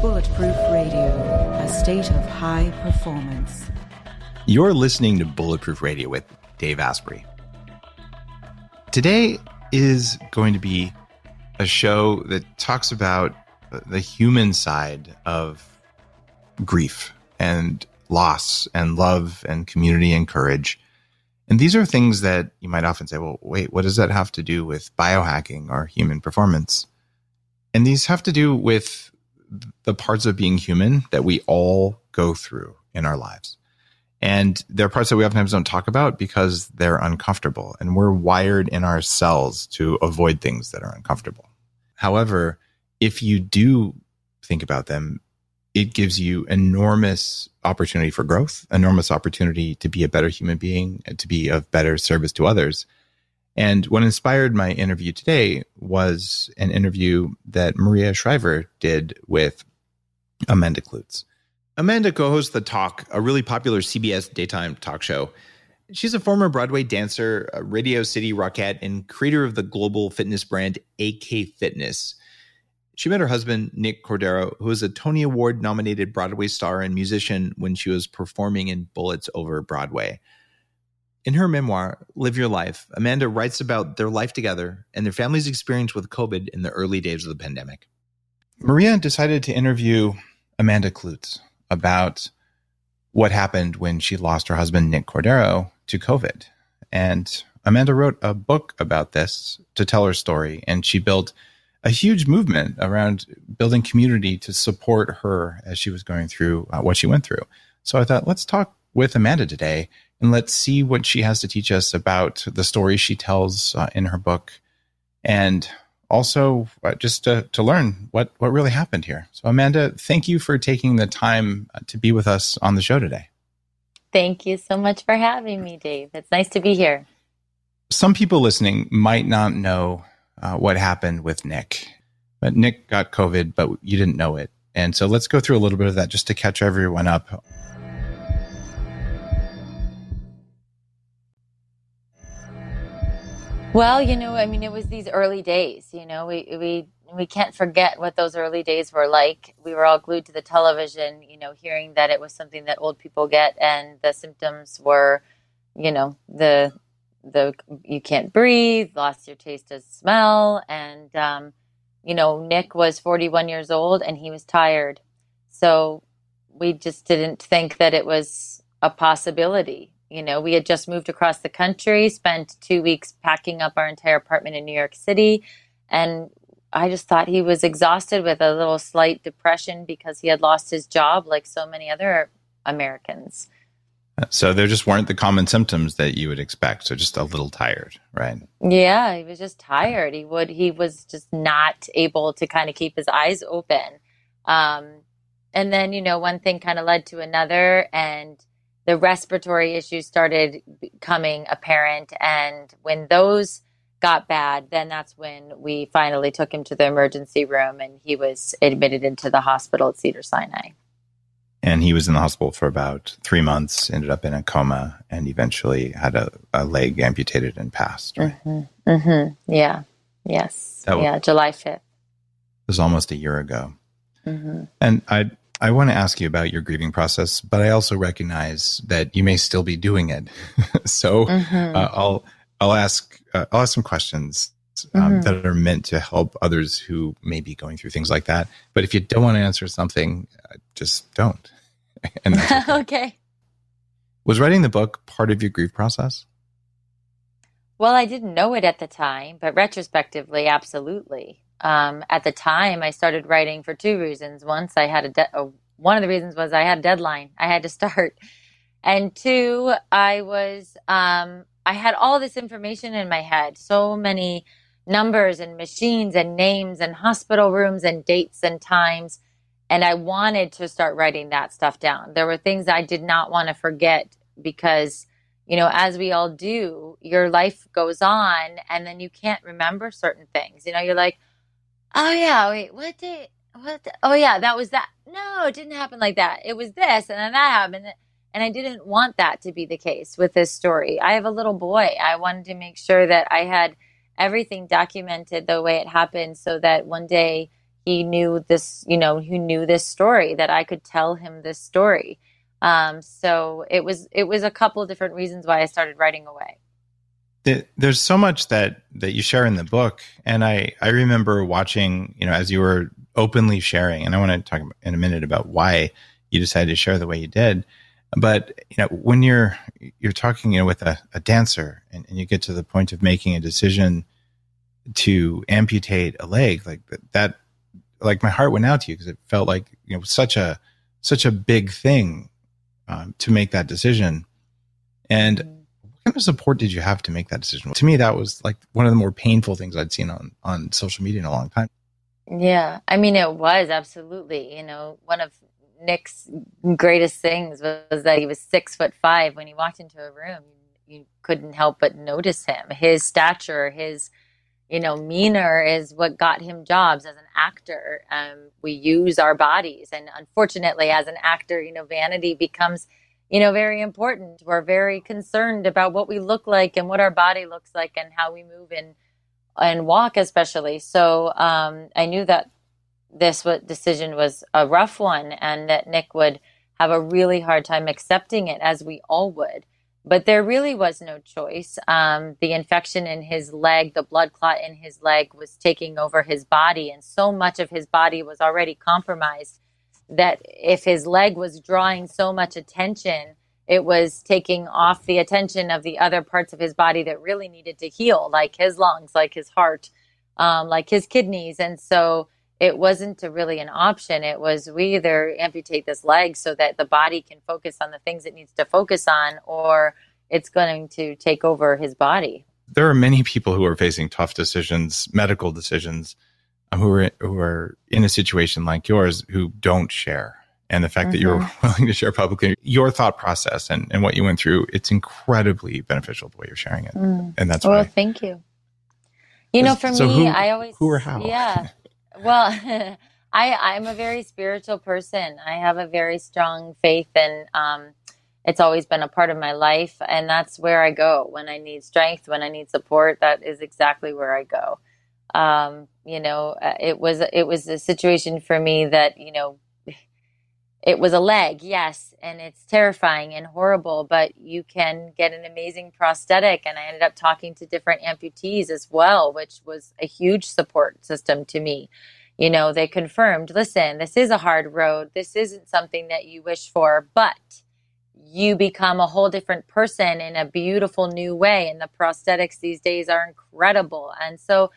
Bulletproof Radio, a state of high performance. You're listening to Bulletproof Radio with Dave Asprey. Today is going to be a show that talks about the human side of grief and loss and love and community and courage. And these are things that you might often say, well, wait, what does that have to do with biohacking or human performance? And these have to do with the parts of being human that we all go through in our lives. And there are parts that we oftentimes don't talk about because they're uncomfortable and we're wired in our cells to avoid things that are uncomfortable. However, if you do think about them, it gives you enormous opportunity for growth, enormous opportunity to be a better human being, to be of better service to others. And what inspired my interview today was an interview that Maria Shriver did with Amanda Kloots. Amanda co hosts The Talk, a really popular CBS daytime talk show. She's a former Broadway dancer, Radio City Rockette, and creator of the global fitness brand AK Fitness. She met her husband, Nick Cordero, who was a Tony Award nominated Broadway star and musician when she was performing in Bullets Over Broadway. In her memoir, Live Your Life, Amanda writes about their life together and their family's experience with COVID in the early days of the pandemic. Maria decided to interview Amanda Kloots about what happened when she lost her husband, Nick Cordero, to COVID. And Amanda wrote a book about this to tell her story, and she built a huge movement around building community to support her as she was going through uh, what she went through. So I thought, let's talk with Amanda today and let's see what she has to teach us about the story she tells uh, in her book and also uh, just to, to learn what, what really happened here. So, Amanda, thank you for taking the time uh, to be with us on the show today. Thank you so much for having me, Dave. It's nice to be here. Some people listening might not know uh, what happened with Nick. But Nick got COVID, but you didn't know it. And so let's go through a little bit of that just to catch everyone up. Well, you know, I mean, it was these early days. You know, we we we can't forget what those early days were like. We were all glued to the television, you know, hearing that it was something that old people get, and the symptoms were, you know, the the you can't breathe, lost your taste of smell, and um, you know Nick was 41 years old and he was tired, so we just didn't think that it was a possibility. You know, we had just moved across the country, spent two weeks packing up our entire apartment in New York City, and I just thought he was exhausted with a little slight depression because he had lost his job, like so many other Americans. So there just weren't the common symptoms that you would expect. So just a little tired, right? Yeah, he was just tired. He would he was just not able to kind of keep his eyes open. Um, and then you know one thing kind of led to another, and the respiratory issues started becoming apparent. And when those got bad, then that's when we finally took him to the emergency room, and he was admitted into the hospital at Cedars-Sinai and he was in the hospital for about three months ended up in a coma and eventually had a, a leg amputated and passed right? mm-hmm. Mm-hmm. yeah yes yeah july 5th it was almost a year ago mm-hmm. and i i want to ask you about your grieving process but i also recognize that you may still be doing it so mm-hmm. uh, i'll i'll ask uh, i'll ask some questions um, mm-hmm. that are meant to help others who may be going through things like that. But if you don't want to answer something, uh, just don't. and okay. okay. Was writing the book part of your grief process? Well, I didn't know it at the time, but retrospectively, absolutely. Um, at the time, I started writing for two reasons. Once, I had a, de- uh, one of the reasons was I had a deadline. I had to start, and two, I was um, I had all this information in my head, so many numbers and machines and names and hospital rooms and dates and times. And I wanted to start writing that stuff down. There were things I did not want to forget because, you know, as we all do, your life goes on and then you can't remember certain things. You know, you're like, oh, yeah, wait, what did, what? The, oh, yeah, that was that. No, it didn't happen like that. It was this and then that happened. And I didn't want that to be the case with this story. I have a little boy. I wanted to make sure that I had everything documented the way it happened so that one day he knew this, you know, who knew this story that I could tell him this story. Um, so it was it was a couple different reasons why I started writing away. There's so much that that you share in the book, and I I remember watching, you know, as you were openly sharing, and I want to talk in a minute about why you decided to share the way you did. But you know, when you're you're talking, you know, with a, a dancer, and, and you get to the point of making a decision to amputate a leg, like that like my heart went out to you because it felt like you know such a such a big thing um, to make that decision. And mm-hmm. Kind of support did you have to make that decision? To me, that was like one of the more painful things I'd seen on on social media in a long time. Yeah, I mean, it was absolutely. You know, one of Nick's greatest things was, that he was six foot five. When he walked into a room, you, you couldn't help but notice him. His stature, his you know, meaner is what got him jobs as an actor. Um, we use our bodies. And unfortunately, as an actor, you know, vanity becomes, you know, very important. We're very concerned about what we look like and what our body looks like and how we move and, and walk, especially. So um, I knew that this decision was a rough one and that Nick would have a really hard time accepting it, as we all would. But there really was no choice. Um, the infection in his leg, the blood clot in his leg was taking over his body, and so much of his body was already compromised that if his leg was drawing so much attention, it was taking off the attention of the other parts of his body that really needed to heal, like his lungs, like his heart, um, like his kidneys. And so it wasn't really an option. It was we either amputate this leg so that the body can focus on the things it needs to focus on, or it's going to take over his body. There are many people who are facing tough decisions, medical decisions, who are who are in a situation like yours who don't share. And the fact mm-hmm. that you're mm-hmm. willing to share publicly your thought process and, and what you went through, it's incredibly beneficial the way you're sharing it. Mm. And that's well, why. thank you. You know, for so me, who, I always who or how? Yeah. Well, I I'm a very spiritual person. I have a very strong faith, and um, it's always been a part of my life, and that's where I go when I need strength, when I need support. That is exactly where I go. Um, you know, uh, it was it was a situation for me that you know it was a leg, yes, and it's terrifying and horrible, but you can get an amazing prosthetic. And I ended up talking to different amputees as well, which was a huge support system to me. You know, they confirmed listen, this is a hard road. This isn't something that you wish for, but you become a whole different person in a beautiful new way. And the prosthetics these days are incredible. And so,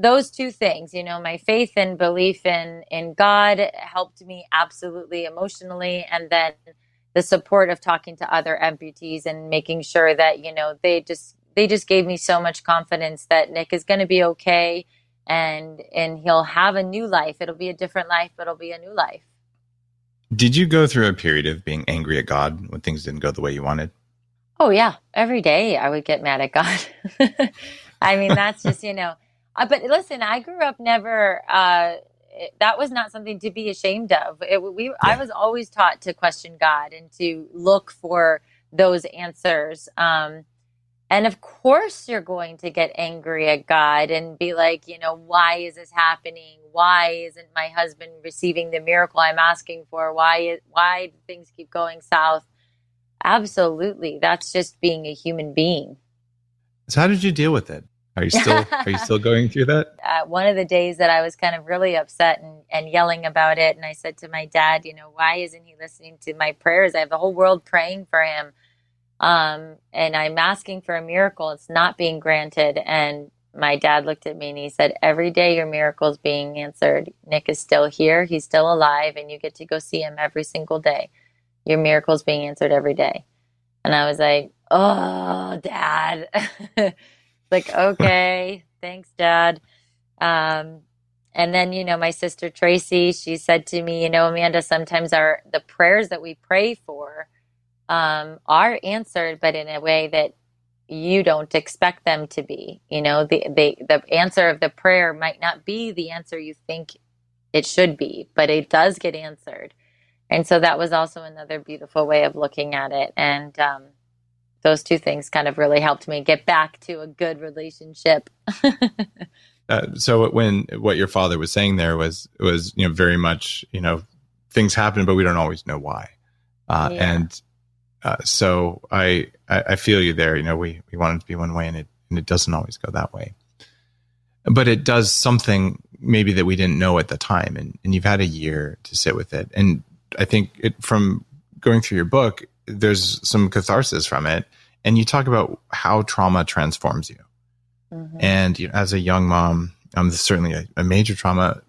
those two things, you know, my faith and belief in in God helped me absolutely emotionally, and then the support of talking to other amputees and making sure that you know they just they just gave me so much confidence that Nick is going to be okay and and he'll have a new life. It'll be a different life, but it'll be a new life. Did you go through a period of being angry at God when things didn't go the way you wanted? Oh yeah, every day I would get mad at God. I mean, that's just you know uh, but listen, I grew up never. Uh, it, that was not something to be ashamed of. It, we, yeah. I was always taught to question God and to look for those answers. Um, and of course, you're going to get angry at God and be like, you know, why is this happening? Why isn't my husband receiving the miracle I'm asking for? Why why do things keep going south? Absolutely, that's just being a human being. So, how did you deal with it? Are you still are you still going through that? Uh, one of the days that I was kind of really upset and, and yelling about it, and I said to my dad, you know, why isn't he listening to my prayers? I have the whole world praying for him, um, and I'm asking for a miracle. It's not being granted. And my dad looked at me and he said, "Every day your miracle is being answered. Nick is still here. He's still alive, and you get to go see him every single day. Your miracle is being answered every day." And I was like, "Oh, dad." like, okay, thanks, Dad. Um, and then, you know, my sister Tracy, she said to me, you know, Amanda, sometimes our the prayers that we pray for um, are answered, but in a way that you don't expect them to be. You know, the, the the answer of the prayer might not be the answer you think it should be, but it does get answered. And so that was also another beautiful way of looking at it. And um, those two things kind of really helped me get back to a good relationship. uh, so when what your father was saying there was was you know very much you know things happen, but we don't always know why. Uh, yeah. And uh, so I, I, I feel you there. You know, we we want it to be one way, and it and it doesn't always go that way. But it does something maybe that we didn't know at the time, and and you've had a year to sit with it. And I think it from going through your book, there's some catharsis from it, and you talk about how trauma transforms you. Mm-hmm. And you know, as a young mom, um, this is certainly a, a major trauma.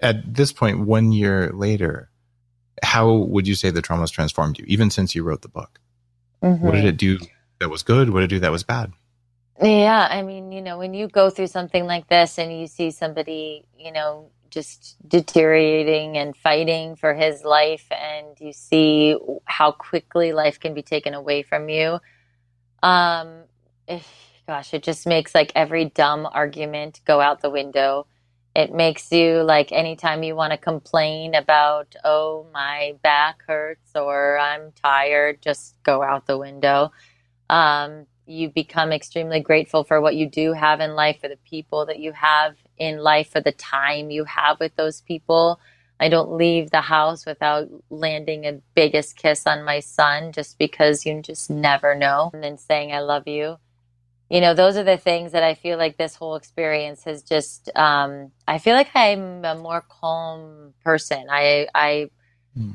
At this point, one year later, how would you say the trauma has transformed you, even since you wrote the book? Mm-hmm. What did it do that was good? What did it do that was bad? Yeah, I mean, you know, when you go through something like this and you see somebody, you know, just deteriorating and fighting for his life, and you see how quickly life can be taken away from you, um, gosh, it just makes like every dumb argument go out the window. It makes you like anytime you want to complain about, oh, my back hurts or I'm tired, just go out the window. Um, you become extremely grateful for what you do have in life, for the people that you have in life, for the time you have with those people. I don't leave the house without landing a biggest kiss on my son just because you just never know. And then saying, I love you you know, those are the things that I feel like this whole experience has just, um, I feel like I'm a more calm person. I, I, mm.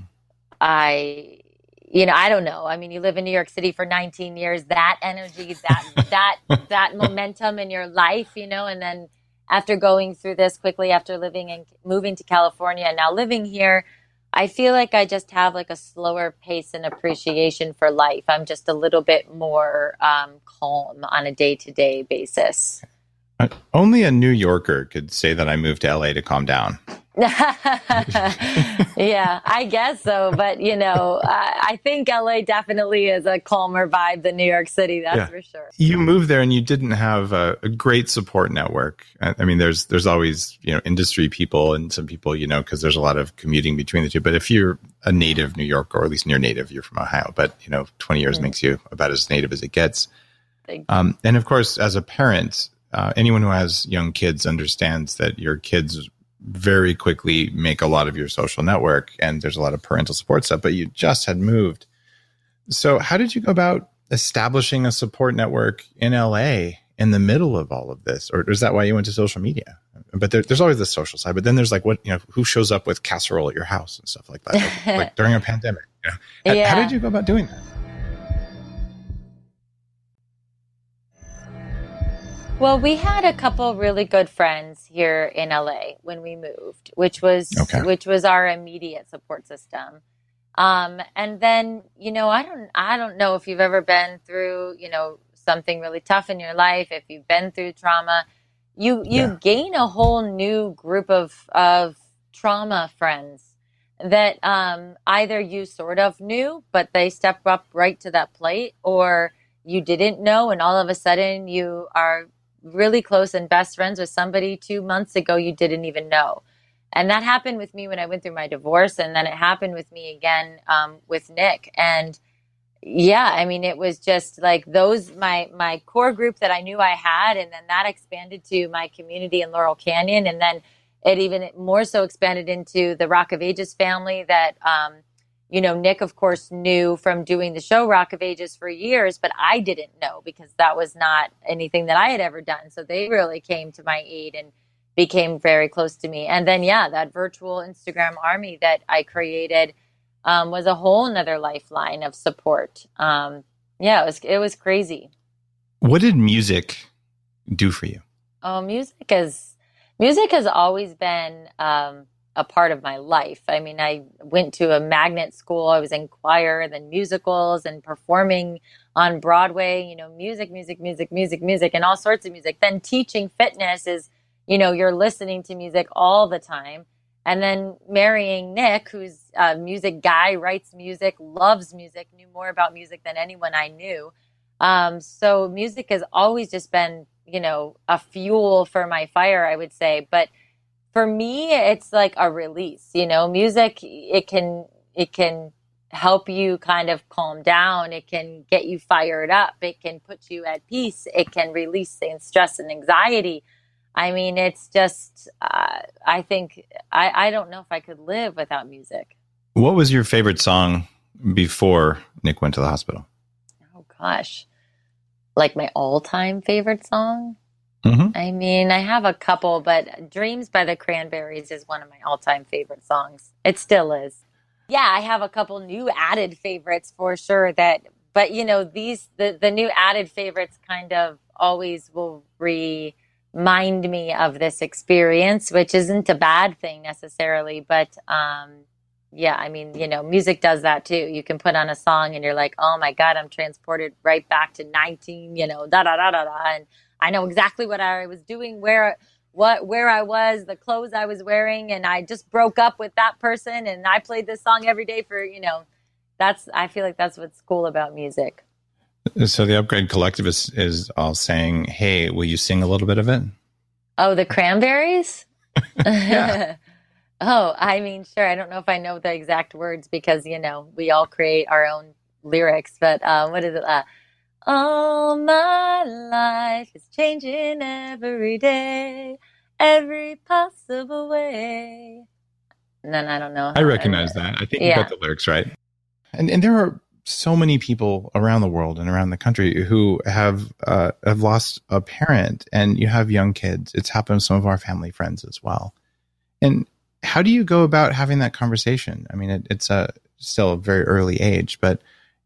I, you know, I don't know. I mean, you live in New York City for 19 years, that energy, that, that, that momentum in your life, you know, and then after going through this quickly, after living and moving to California and now living here, I feel like I just have like a slower pace and appreciation for life. I'm just a little bit more um, calm on a day to day basis. Uh, only a New Yorker could say that I moved to LA to calm down. yeah, I guess so. But, you know, I, I, think LA definitely is a calmer vibe than New York City. That's yeah. for sure. You moved there and you didn't have a, a, great support network. I mean, there's, there's always, you know, industry people and some people, you know, because there's a lot of commuting between the two. But if you're a native New Yorker, or at least near native, you're from Ohio, but, you know, 20 years mm-hmm. makes you about as native as it gets. Um, and of course, as a parent, uh, anyone who has young kids understands that your kids very quickly make a lot of your social network and there's a lot of parental support stuff, but you just had moved. So, how did you go about establishing a support network in LA in the middle of all of this? Or is that why you went to social media? But there, there's always the social side, but then there's like what, you know, who shows up with casserole at your house and stuff like that, like, like during a pandemic. You know? how, yeah. how did you go about doing that? Well, we had a couple really good friends here in LA when we moved, which was okay. which was our immediate support system. Um, and then, you know, I don't I don't know if you've ever been through, you know, something really tough in your life, if you've been through trauma, you you yeah. gain a whole new group of of trauma friends that um, either you sort of knew, but they step up right to that plate, or you didn't know, and all of a sudden you are really close and best friends with somebody two months ago you didn't even know. And that happened with me when I went through my divorce. And then it happened with me again um, with Nick. And yeah, I mean, it was just like those, my, my core group that I knew I had. And then that expanded to my community in Laurel Canyon. And then it even more so expanded into the Rock of Ages family that, um, you know, Nick, of course, knew from doing the show Rock of Ages for years, but I didn't know because that was not anything that I had ever done. So they really came to my aid and became very close to me. And then, yeah, that virtual Instagram army that I created um, was a whole nother lifeline of support. Um, yeah, it was it was crazy. What did music do for you? Oh, music is music has always been um, a part of my life. I mean, I went to a magnet school. I was in choir, then musicals and performing on Broadway, you know, music, music, music, music, music, and all sorts of music. Then teaching fitness is, you know, you're listening to music all the time. And then marrying Nick, who's a music guy, writes music, loves music, knew more about music than anyone I knew. Um, so music has always just been, you know, a fuel for my fire, I would say. But for me it's like a release you know music it can it can help you kind of calm down it can get you fired up it can put you at peace it can release things stress and anxiety I mean, it's just, uh, I think, I, I don't know if I could live without music. What was your favorite song before Nick went to the hospital? Oh, gosh. Like my all time favorite song? Mm-hmm. I mean, I have a couple, but Dreams by the Cranberries is one of my all time favorite songs. It still is. Yeah, I have a couple new added favorites for sure that but you know, these the, the new added favorites kind of always will remind me of this experience, which isn't a bad thing necessarily, but um yeah, I mean, you know, music does that too. You can put on a song and you're like, oh my God, I'm transported right back to 19, you know, da da da da da. And I know exactly what I was doing, where what where I was, the clothes I was wearing, and I just broke up with that person and I played this song every day for, you know, that's I feel like that's what's cool about music. So the upgrade collective is, is all saying, Hey, will you sing a little bit of it? Oh, the cranberries? oh, I mean, sure. I don't know if I know the exact words because, you know, we all create our own lyrics, but um, what is it? Uh, all my life is changing every day, every possible way. And then I don't know. I recognize that. I think yeah. you got the lyrics right. And and there are so many people around the world and around the country who have uh, have lost a parent, and you have young kids. It's happened to some of our family friends as well. And how do you go about having that conversation? I mean, it, it's a still a very early age, but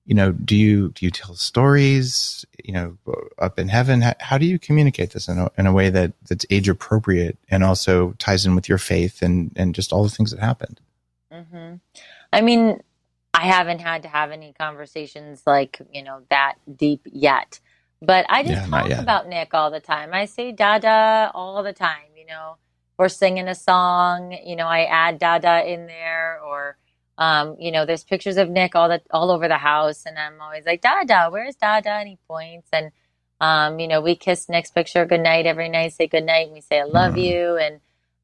you know, do you do you tell stories? You know, up in heaven, how, how do you communicate this in a, in a way that that's age appropriate and also ties in with your faith and and just all the things that happened? Mm-hmm. I mean, I haven't had to have any conversations like you know that deep yet, but I just yeah, talk about Nick all the time. I say Dada all the time. You know, or singing a song. You know, I add Dada in there or um, you know, there's pictures of Nick all the all over the house, and I'm always like, Dada, where's Dada? And he points, and um, you know, we kiss Nick's picture goodnight every night, say goodnight, and we say I love mm. you, and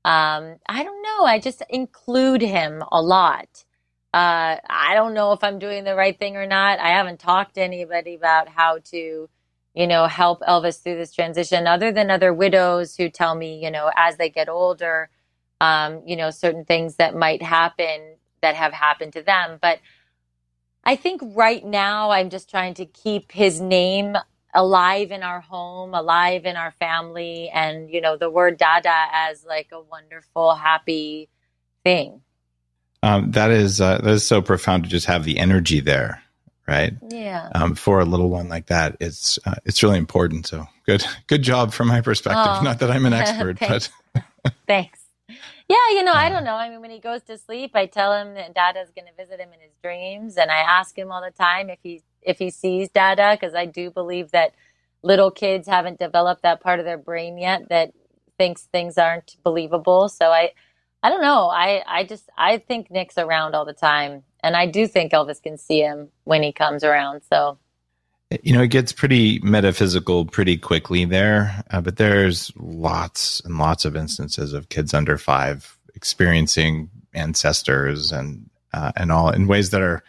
um, I don't know, I just include him a lot. Uh, I don't know if I'm doing the right thing or not. I haven't talked to anybody about how to, you know, help Elvis through this transition, other than other widows who tell me, you know, as they get older, um, you know, certain things that might happen that have happened to them. But I think right now I'm just trying to keep his name alive in our home, alive in our family, and you know the word Dada as like a wonderful, happy thing. Um, that is uh, that is so profound to just have the energy there, right? Yeah. Um, for a little one like that, it's uh, it's really important. So good good job from my perspective. Oh. Not that I'm an expert, but thanks. Yeah, you know, I don't know. I mean, when he goes to sleep, I tell him that Dada's going to visit him in his dreams, and I ask him all the time if he if he sees Dada, because I do believe that little kids haven't developed that part of their brain yet that thinks things aren't believable. So I, I don't know. I I just I think Nick's around all the time, and I do think Elvis can see him when he comes around. So you know, it gets pretty metaphysical pretty quickly there, uh, but there's lots and lots of instances of kids under five experiencing ancestors and uh, and all in ways that are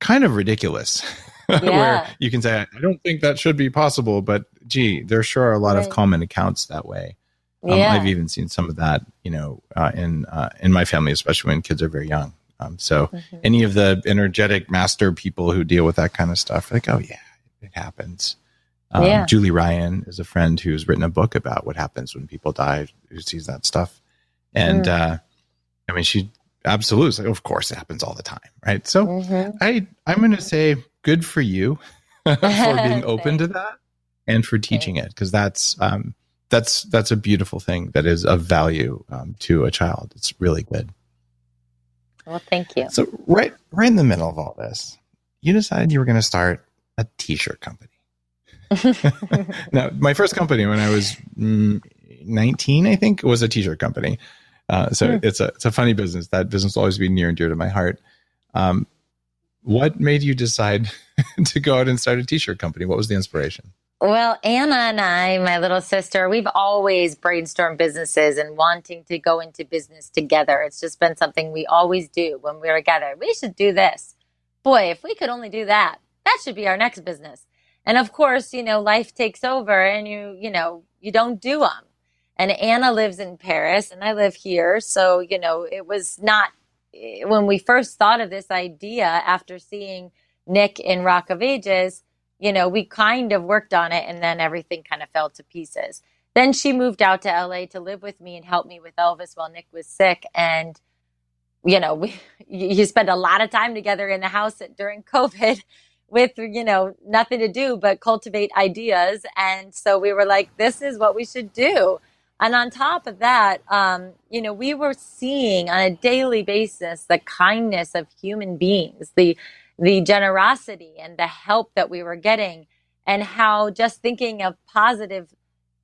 kind of ridiculous. Yeah. Where you can say, I don't think that should be possible, but gee, there sure are a lot right. of common accounts that way. Um, yeah. I've even seen some of that, you know, uh, in uh, in my family, especially when kids are very young. Um, so, mm-hmm. any of the energetic master people who deal with that kind of stuff, like, oh yeah, happens. Um, yeah. Julie Ryan is a friend who's written a book about what happens when people die, who sees that stuff. And, mm. uh, I mean, she absolutely, like, of course it happens all the time. Right. So mm-hmm. I, I'm going to say good for you for being open to that and for teaching it. Cause that's, um, that's, that's a beautiful thing that is of value, um, to a child. It's really good. Well, thank you. So right, right in the middle of all this, you decided you were going to start a t-shirt company. now, my first company when I was mm, 19, I think, was a t-shirt company. Uh, so mm. it's a it's a funny business. That business will always be near and dear to my heart. Um, what made you decide to go out and start a t-shirt company? What was the inspiration? Well, Anna and I, my little sister, we've always brainstormed businesses and wanting to go into business together. It's just been something we always do when we're together. We should do this. Boy, if we could only do that that should be our next business. And of course, you know, life takes over and you, you know, you don't do them. And Anna lives in Paris and I live here. So, you know, it was not eh, when we first thought of this idea after seeing Nick in Rock of Ages, you know, we kind of worked on it and then everything kind of fell to pieces. Then she moved out to LA to live with me and help me with Elvis while Nick was sick. And, you know, we, you spend a lot of time together in the house during COVID with, you know, nothing to do but cultivate ideas. And so we were like, this is what we should do. And on top of that, um, you know, we were seeing on a daily basis the kindness of human beings, the the generosity and the help that we were getting, and how just thinking of positive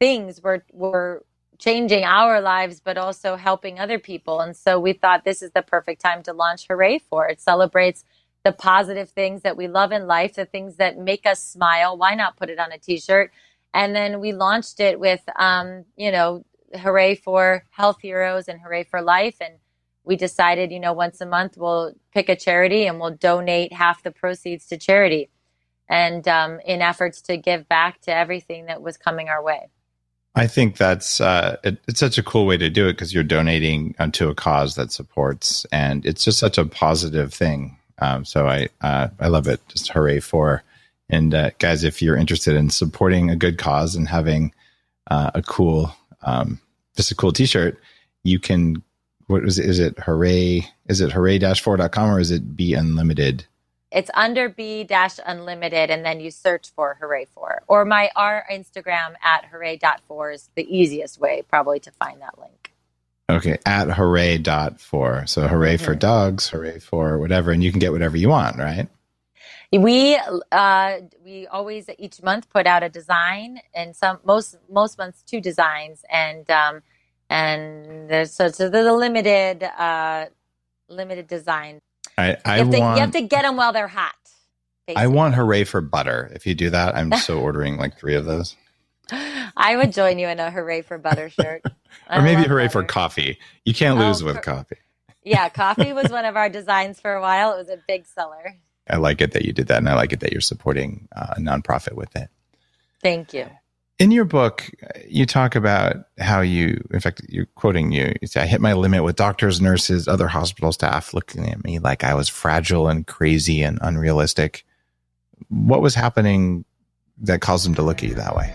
things were were changing our lives, but also helping other people. And so we thought this is the perfect time to launch Hooray for. It celebrates the positive things that we love in life, the things that make us smile. Why not put it on a t-shirt? And then we launched it with, um, you know, hooray for health heroes and hooray for life. And we decided, you know, once a month we'll pick a charity and we'll donate half the proceeds to charity. And um, in efforts to give back to everything that was coming our way. I think that's uh, it, it's such a cool way to do it because you're donating to a cause that supports, and it's just such a positive thing. Um, so I uh, I love it. Just hooray for and uh, guys, if you're interested in supporting a good cause and having uh, a cool, um, just a cool T-shirt, you can. What is it? Is it hooray? Is it hooray-4.com or is it be unlimited? It's under B dash unlimited, and then you search for Hooray for. Or my our Instagram at hooray dot four is the easiest way probably to find that link. Okay, at hooray dot for. So hooray mm-hmm. for dogs, hooray for whatever, and you can get whatever you want, right? We uh, we always each month put out a design, and some most most months two designs, and um, and there's so, so there's a limited uh, limited design. I, I you, have want, to, you have to get them while they're hot. Basically. I want hooray for butter. If you do that, I'm so ordering like three of those. I would join you in a hooray for butter shirt. or maybe hooray butter. for coffee. You can't lose oh, with for, coffee. yeah, coffee was one of our designs for a while. It was a big seller. I like it that you did that, and I like it that you're supporting uh, a nonprofit with it. Thank you. In your book, you talk about how you, in fact, you're quoting you. you say, I hit my limit with doctors, nurses, other hospital staff looking at me like I was fragile and crazy and unrealistic. What was happening that caused them to look at you that way?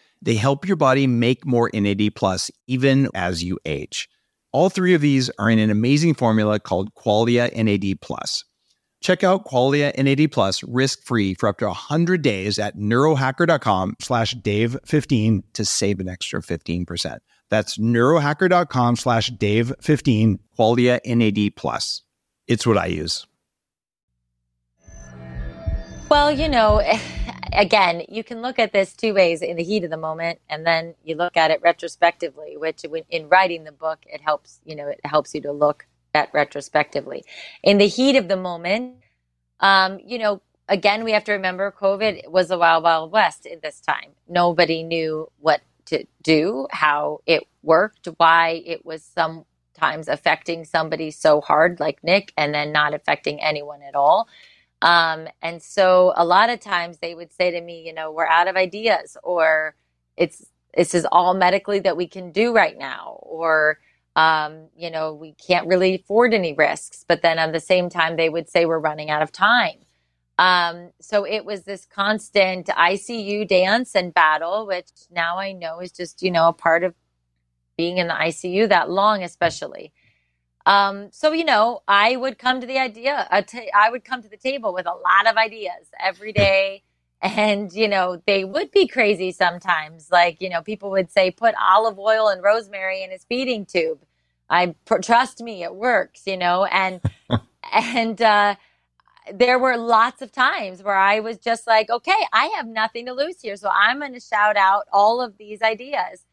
They help your body make more NAD plus even as you age. All three of these are in an amazing formula called Qualia NAD+. Check out Qualia NAD Plus risk-free for up to 100 days at neurohacker.com slash Dave15 to save an extra 15%. That's neurohacker.com slash Dave15, Qualia NAD Plus. It's what I use. Well, you know, again, you can look at this two ways in the heat of the moment, and then you look at it retrospectively, which in writing the book, it helps, you know, it helps you to look at retrospectively. In the heat of the moment, um, you know, again, we have to remember COVID was a wild, wild west at this time. Nobody knew what to do, how it worked, why it was sometimes affecting somebody so hard like Nick and then not affecting anyone at all. Um, and so a lot of times they would say to me, you know, we're out of ideas or it's, this is all medically that we can do right now, or, um, you know, we can't really afford any risks. But then at the same time, they would say we're running out of time. Um, so it was this constant ICU dance and battle, which now I know is just, you know, a part of being in the ICU that long, especially. Um, so you know, I would come to the idea. I would come to the table with a lot of ideas every day, and you know, they would be crazy sometimes. Like you know, people would say, "Put olive oil and rosemary in his feeding tube." I trust me, it works. You know, and and uh, there were lots of times where I was just like, okay, I have nothing to lose here. So I'm going to shout out all of these ideas.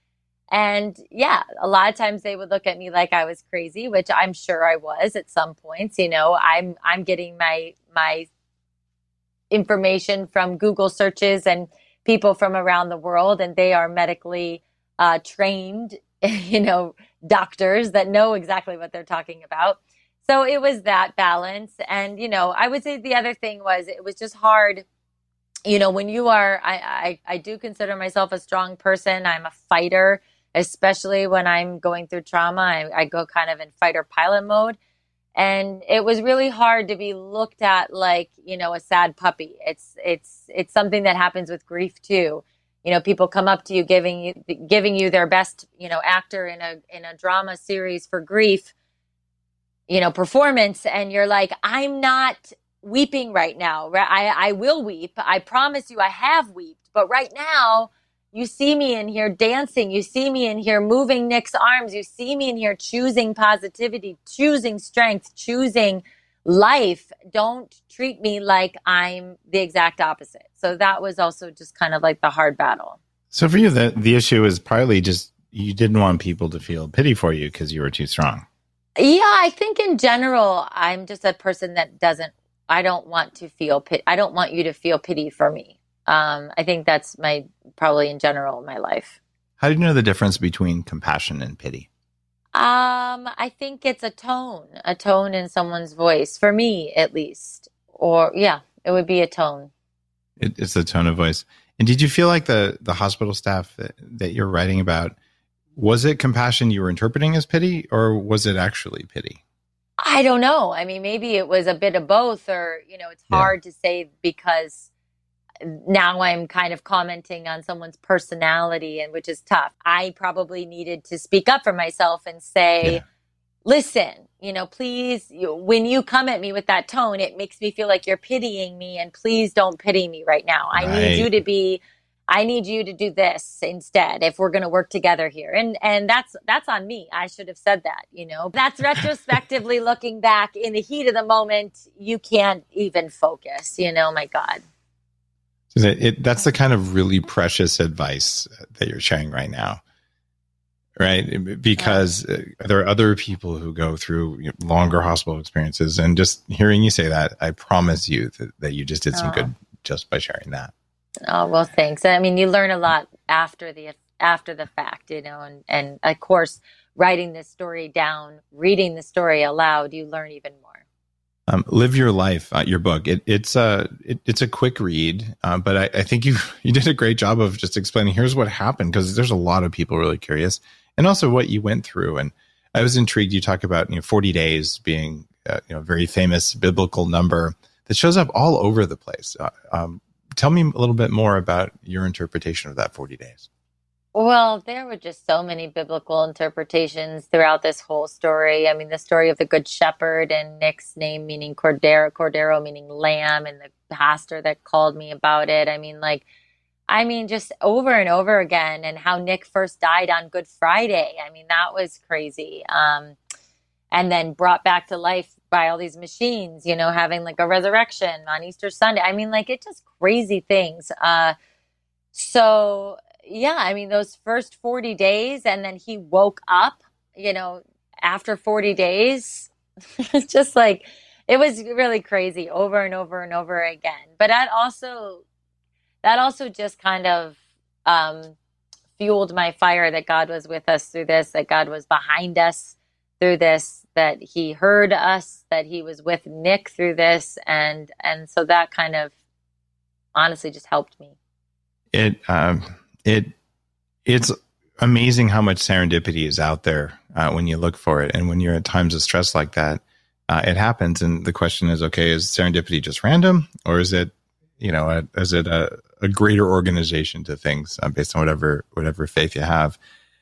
And yeah, a lot of times they would look at me like I was crazy, which I'm sure I was at some points. You know, I'm I'm getting my my information from Google searches and people from around the world, and they are medically uh, trained, you know, doctors that know exactly what they're talking about. So it was that balance. And, you know, I would say the other thing was it was just hard. You know, when you are, I, I, I do consider myself a strong person. I'm a fighter, especially when I'm going through trauma. I, I go kind of in fighter pilot mode. And it was really hard to be looked at like, you know, a sad puppy. It's, it's, it's something that happens with grief too you know people come up to you giving you giving you their best you know actor in a in a drama series for grief you know, performance and you're like, I'm not weeping right now. I, I will weep. I promise you I have wept. But right now, you see me in here dancing. You see me in here moving Nick's arms. You see me in here choosing positivity, choosing strength, choosing life. Don't treat me like I'm the exact opposite. So that was also just kind of like the hard battle. So for you, the, the issue is probably just you didn't want people to feel pity for you because you were too strong. Yeah, I think in general, I'm just a person that doesn't. I don't want to feel pit. I don't want you to feel pity for me. Um, I think that's my probably in general my life. How do you know the difference between compassion and pity? Um, I think it's a tone, a tone in someone's voice, for me at least. Or yeah, it would be a tone. It, it's the tone of voice. And did you feel like the the hospital staff that, that you're writing about? was it compassion you were interpreting as pity or was it actually pity i don't know i mean maybe it was a bit of both or you know it's hard yeah. to say because now i'm kind of commenting on someone's personality and which is tough i probably needed to speak up for myself and say yeah. listen you know please you, when you come at me with that tone it makes me feel like you're pitying me and please don't pity me right now i right. need you to be I need you to do this instead if we're going to work together here. And and that's that's on me. I should have said that, you know. That's retrospectively looking back in the heat of the moment, you can't even focus, you know, my god. It, it, that's the kind of really precious advice that you're sharing right now. Right? Because yeah. Uh, there are other people who go through longer hospital experiences and just hearing you say that, I promise you that, that you just did some oh. good just by sharing that. Oh well, thanks. I mean, you learn a lot after the after the fact, you know, and and of course, writing this story down, reading the story aloud, you learn even more. Um, Live your life, uh, your book. It, it's a it, it's a quick read, uh, but I, I, think you you did a great job of just explaining. Here's what happened because there's a lot of people really curious, and also what you went through. And I was intrigued. You talk about you know 40 days being uh, you know a very famous biblical number that shows up all over the place. Uh, um, tell me a little bit more about your interpretation of that 40 days. Well, there were just so many biblical interpretations throughout this whole story. I mean, the story of the Good Shepherd and Nick's name meaning Cordero, Cordero meaning lamb, and the pastor that called me about it. I mean, like, I mean, just over and over again, and how Nick first died on Good Friday. I mean, that was crazy. Um, and then brought back to life by all these machines, you know, having like a resurrection on Easter Sunday. I mean, like it just crazy things. Uh, so yeah, I mean, those first 40 days, and then he woke up, you know, after 40 days. it's just like, it was really crazy over and over and over again. But that also, that also just kind of, um, fueled my fire that God was with us through this, that God was behind us through this that he heard us that he was with nick through this and and so that kind of honestly just helped me it um it it's amazing how much serendipity is out there uh, when you look for it and when you're at times of stress like that uh, it happens and the question is okay is serendipity just random or is it you know a, is it a, a greater organization to things uh, based on whatever whatever faith you have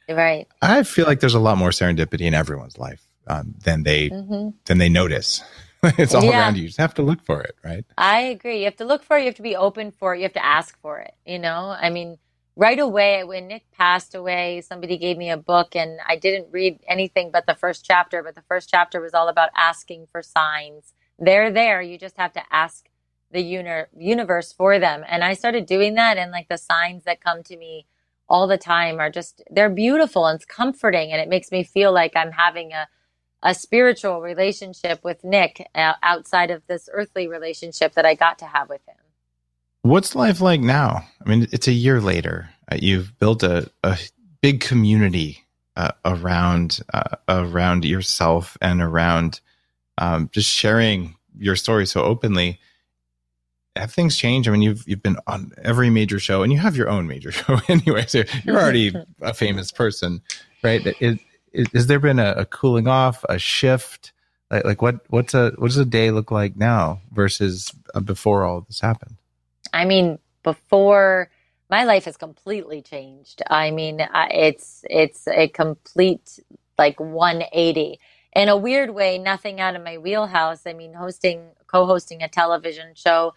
Right. I feel like there's a lot more serendipity in everyone's life um, than they mm-hmm. than they notice. it's all yeah. around you. You just have to look for it, right? I agree. You have to look for it. You have to be open for it. You have to ask for it. You know, I mean, right away when Nick passed away, somebody gave me a book, and I didn't read anything but the first chapter. But the first chapter was all about asking for signs, they're there. You just have to ask the uni- universe for them. And I started doing that. And like the signs that come to me all the time are just, they're beautiful and it's comforting. And it makes me feel like I'm having a, a spiritual relationship with Nick uh, outside of this earthly relationship that I got to have with him. What's life like now? I mean, it's a year later. Uh, you've built a, a big community uh, around uh, around yourself and around um, just sharing your story so openly have things changed? I mean, you've you've been on every major show, and you have your own major show anyway. So you're already a famous person, right? Is, is, has there been a, a, cooling off, a shift? Like, like what what's a what does a day look like now versus uh, before all this happened? I mean, before my life has completely changed. I mean, it's it's a complete like 180 in a weird way. Nothing out of my wheelhouse. I mean, hosting co-hosting a television show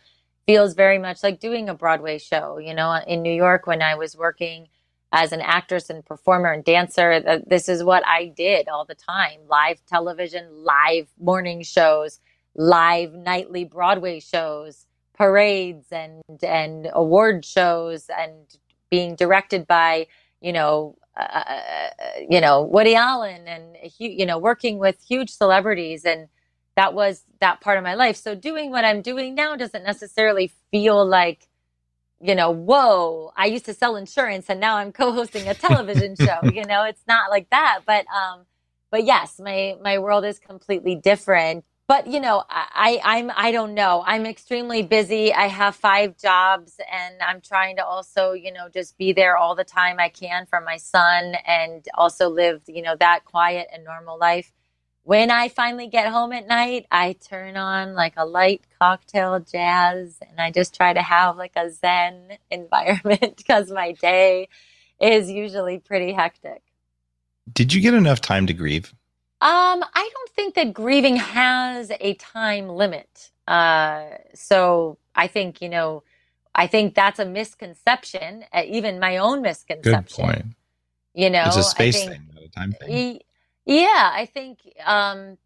feels very much like doing a Broadway show. You know, in New York, when I was working as an actress and performer and dancer, uh, this is what I did all the time live television, live morning shows, live nightly Broadway shows, parades and, and award shows, and being directed by, you know, uh, uh, uh you know, Woody Allen and, you know, working with huge celebrities and, that was that part of my life. So doing what I'm doing now doesn't necessarily feel like, you know, whoa, I used to sell insurance and now I'm co-hosting a television show. You know, it's not like that. But um, but yes, my my world is completely different. But you know, I I'm I don't know. I'm extremely busy. I have five jobs and I'm trying to also, you know, just be there all the time I can for my son and also live, you know, that quiet and normal life when I finally get home at night, I turn on like a light cocktail jazz and I just try to have like a zen environment because my day is usually pretty hectic. Did you get enough time to grieve? Um, I don't think that grieving has a time limit. Uh, so I think, you know, I think that's a misconception, uh, even my own misconception. Good point. You know, it's a space think, thing, not a time thing. Yeah, I think um,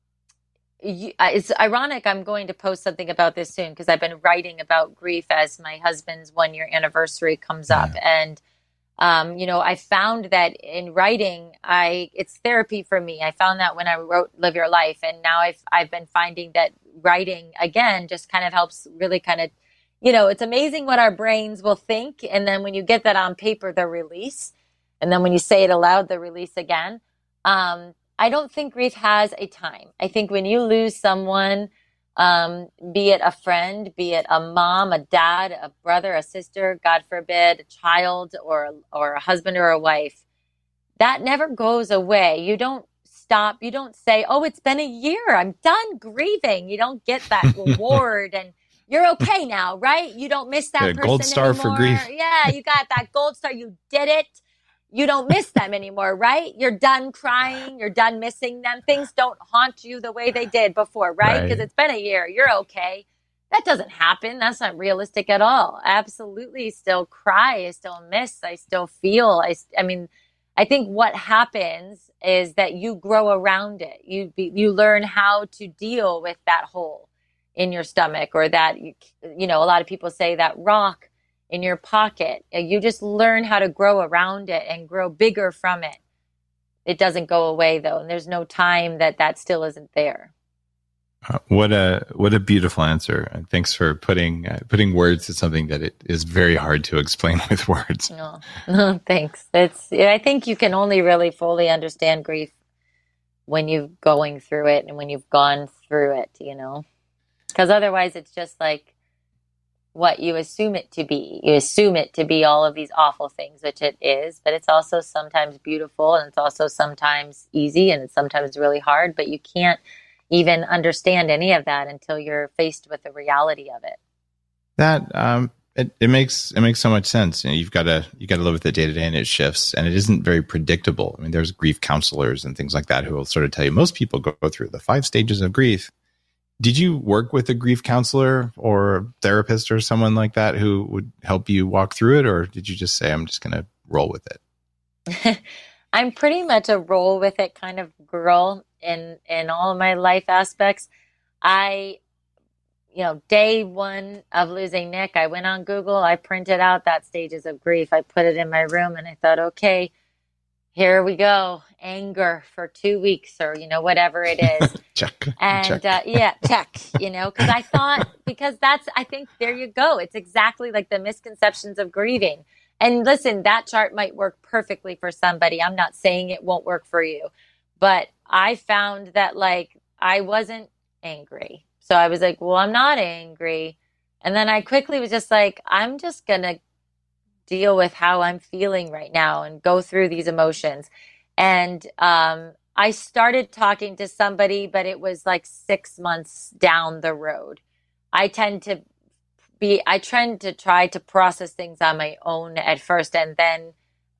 you, uh, it's ironic. I'm going to post something about this soon because I've been writing about grief as my husband's one year anniversary comes up, and um, you know, I found that in writing, I it's therapy for me. I found that when I wrote "Live Your Life," and now I've I've been finding that writing again just kind of helps really kind of, you know, it's amazing what our brains will think, and then when you get that on paper, the release, and then when you say it aloud, the release again. Um, I don't think grief has a time. I think when you lose someone, um, be it a friend, be it a mom, a dad, a brother, a sister, God forbid, a child, or or a husband or a wife, that never goes away. You don't stop. You don't say, "Oh, it's been a year. I'm done grieving." You don't get that reward and you're okay now, right? You don't miss that yeah, gold star anymore. for grief. yeah, you got that gold star. You did it you don't miss them anymore, right? You're done crying. You're done missing them. Things don't haunt you the way they did before, right? Because right. it's been a year. You're okay. That doesn't happen. That's not realistic at all. I absolutely still cry. I still miss. I still feel. I, I mean, I think what happens is that you grow around it. You, you learn how to deal with that hole in your stomach or that, you know, a lot of people say that rock in your pocket. You just learn how to grow around it and grow bigger from it. It doesn't go away though, and there's no time that that still isn't there. Uh, what a what a beautiful answer, and thanks for putting uh, putting words to something that it is very hard to explain with words. No, no, thanks. It's I think you can only really fully understand grief when you're going through it and when you've gone through it, you know, because otherwise it's just like what you assume it to be. You assume it to be all of these awful things, which it is, but it's also sometimes beautiful and it's also sometimes easy and it's sometimes really hard, but you can't even understand any of that until you're faced with the reality of it. That um it, it makes it makes so much sense. You know, you've got to you got to live with it day to day, and it shifts, and it isn't very predictable. I mean, there's grief counselors and things like that who will sort of tell you most people go, go through the five stages of grief, did you work with a grief counselor or therapist or someone like that who would help you walk through it or did you just say i'm just going to roll with it i'm pretty much a roll with it kind of girl in in all my life aspects. I you know, day one of losing Nick, I went on Google, I printed out that stages of grief, I put it in my room, and I thought, okay, here we go, anger for two weeks, or you know, whatever it is. check. And check. Uh, yeah, check. You know, because I thought because that's I think there you go. It's exactly like the misconceptions of grieving. And listen, that chart might work perfectly for somebody. I'm not saying it won't work for you, but I found that like I wasn't angry. So I was like, well, I'm not angry. And then I quickly was just like, I'm just going to deal with how I'm feeling right now and go through these emotions. And um, I started talking to somebody, but it was like six months down the road. I tend to be, I tend to try to process things on my own at first and then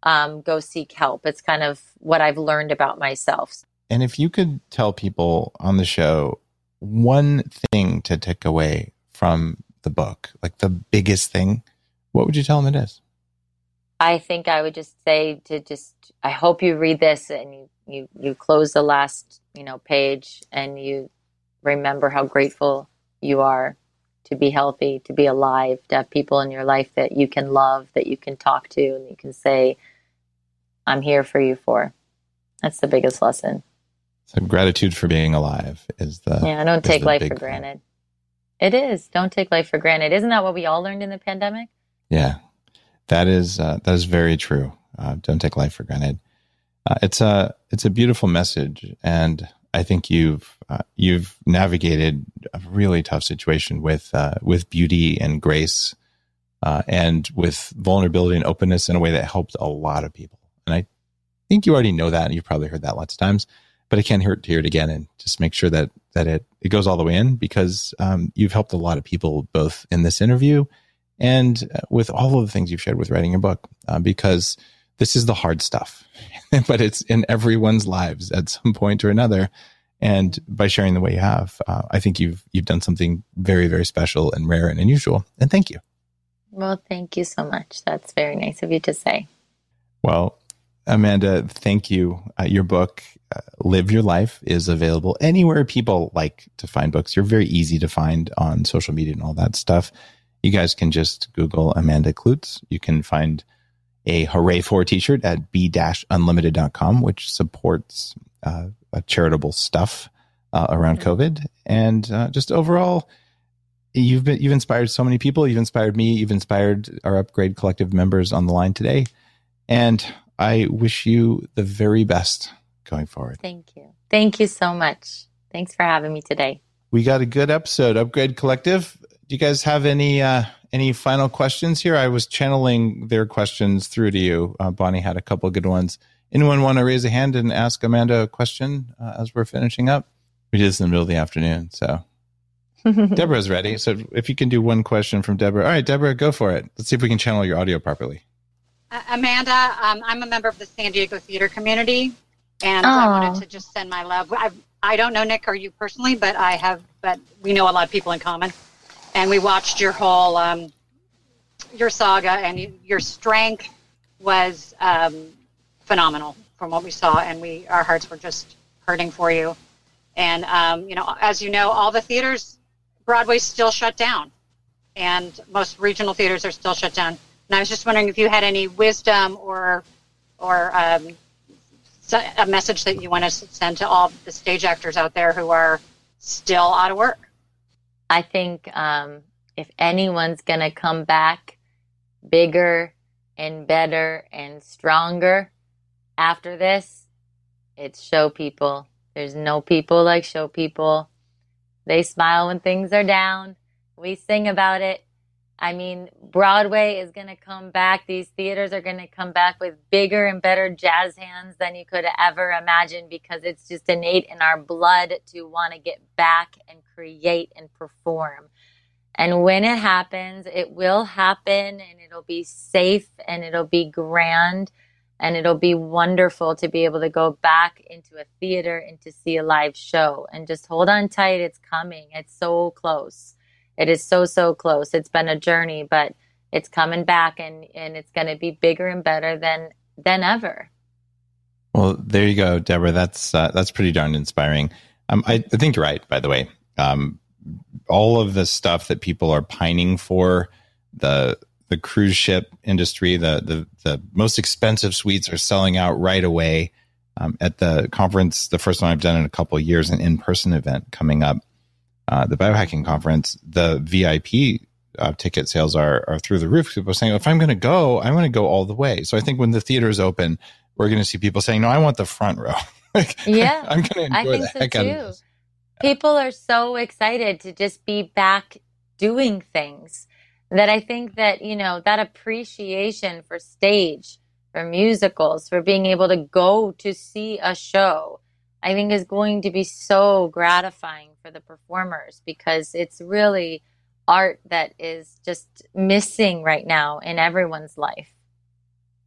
um, go seek help. It's kind of what I've learned about myself. And if you could tell people on the show one thing to take away from the book, like the biggest thing, what would you tell them it is? I think I would just say to just I hope you read this and you you you close the last, you know, page and you remember how grateful you are to be healthy, to be alive, to have people in your life that you can love, that you can talk to and you can say I'm here for you for. That's the biggest lesson. So gratitude for being alive is the Yeah, I don't take life for granted. It is. Don't take life for granted. Isn't that what we all learned in the pandemic? Yeah, that is uh, that is very true. Uh, don't take life for granted. Uh, it's a it's a beautiful message, and I think you've uh, you've navigated a really tough situation with uh, with beauty and grace, uh, and with vulnerability and openness in a way that helped a lot of people. And I think you already know that, and you've probably heard that lots of times but it can't hurt to hear it again and just make sure that that it it goes all the way in because um, you've helped a lot of people both in this interview and uh, with all of the things you've shared with writing your book uh, because this is the hard stuff but it's in everyone's lives at some point or another. And by sharing the way you have uh, i think you've you've done something very very special and rare and unusual. And thank you. Well thank you so much. That's very nice of you to say. Well amanda thank you. Uh, your book uh, Live Your Life is available anywhere people like to find books. You're very easy to find on social media and all that stuff. You guys can just Google Amanda Kloots. You can find a Hooray for t shirt at b-unlimited.com, which supports uh, charitable stuff uh, around mm-hmm. COVID. And uh, just overall, you've been, you've inspired so many people. You've inspired me. You've inspired our Upgrade Collective members on the line today. And I wish you the very best going forward. Thank you. Thank you so much. Thanks for having me today. We got a good episode, Upgrade Collective. Do you guys have any uh, any final questions here? I was channeling their questions through to you. Uh, Bonnie had a couple good ones. Anyone want to raise a hand and ask Amanda a question uh, as we're finishing up? We did this in the middle of the afternoon, so Deborah's ready. So if you can do one question from Deborah, all right, Deborah, go for it. Let's see if we can channel your audio properly. Uh, Amanda, um, I'm a member of the San Diego theater community, and I wanted to just send my love. I I don't know Nick or you personally, but I have, but we know a lot of people in common, and we watched your whole um, your saga, and your strength was um, phenomenal from what we saw, and we our hearts were just hurting for you. And um, you know, as you know, all the theaters, Broadway's still shut down, and most regional theaters are still shut down. And I was just wondering if you had any wisdom or or um, a message that you want to send to all the stage actors out there who are still out of work? I think um, if anyone's going to come back bigger and better and stronger after this, it's show people. There's no people like show people. They smile when things are down. We sing about it. I mean, Broadway is going to come back. These theaters are going to come back with bigger and better jazz hands than you could ever imagine because it's just innate in our blood to want to get back and create and perform. And when it happens, it will happen and it'll be safe and it'll be grand and it'll be wonderful to be able to go back into a theater and to see a live show and just hold on tight. It's coming. It's so close. It is so so close. It's been a journey, but it's coming back and and it's going to be bigger and better than than ever. Well, there you go, Deborah. That's uh, that's pretty darn inspiring. Um, I, I, think you're right. By the way, um, all of the stuff that people are pining for the the cruise ship industry the the, the most expensive suites are selling out right away um, at the conference the first one i've done in a couple years an in-person event coming up uh, the biohacking conference the vip uh, ticket sales are, are through the roof. People are saying if i'm going to go i'm going to go all the way. So i think when the theater is open we're going to see people saying no i want the front row. Like, yeah i'm going to enjoy I think the so heck out of this. People are so excited to just be back doing things that I think that, you know, that appreciation for stage, for musicals, for being able to go to see a show, I think is going to be so gratifying for the performers because it's really art that is just missing right now in everyone's life.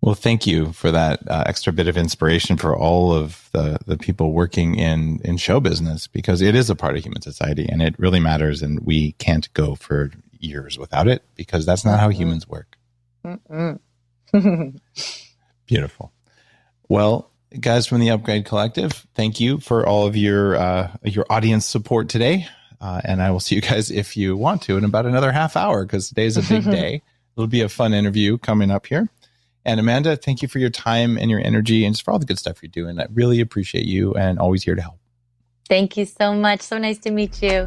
Well, thank you for that uh, extra bit of inspiration for all of the, the people working in, in show business because it is a part of human society and it really matters. And we can't go for years without it because that's not how humans work. Beautiful. Well, guys from the Upgrade Collective, thank you for all of your uh, your audience support today. Uh, and I will see you guys if you want to in about another half hour because today's a big day. It'll be a fun interview coming up here. And Amanda, thank you for your time and your energy and just for all the good stuff you're doing. I really appreciate you and always here to help. Thank you so much. So nice to meet you.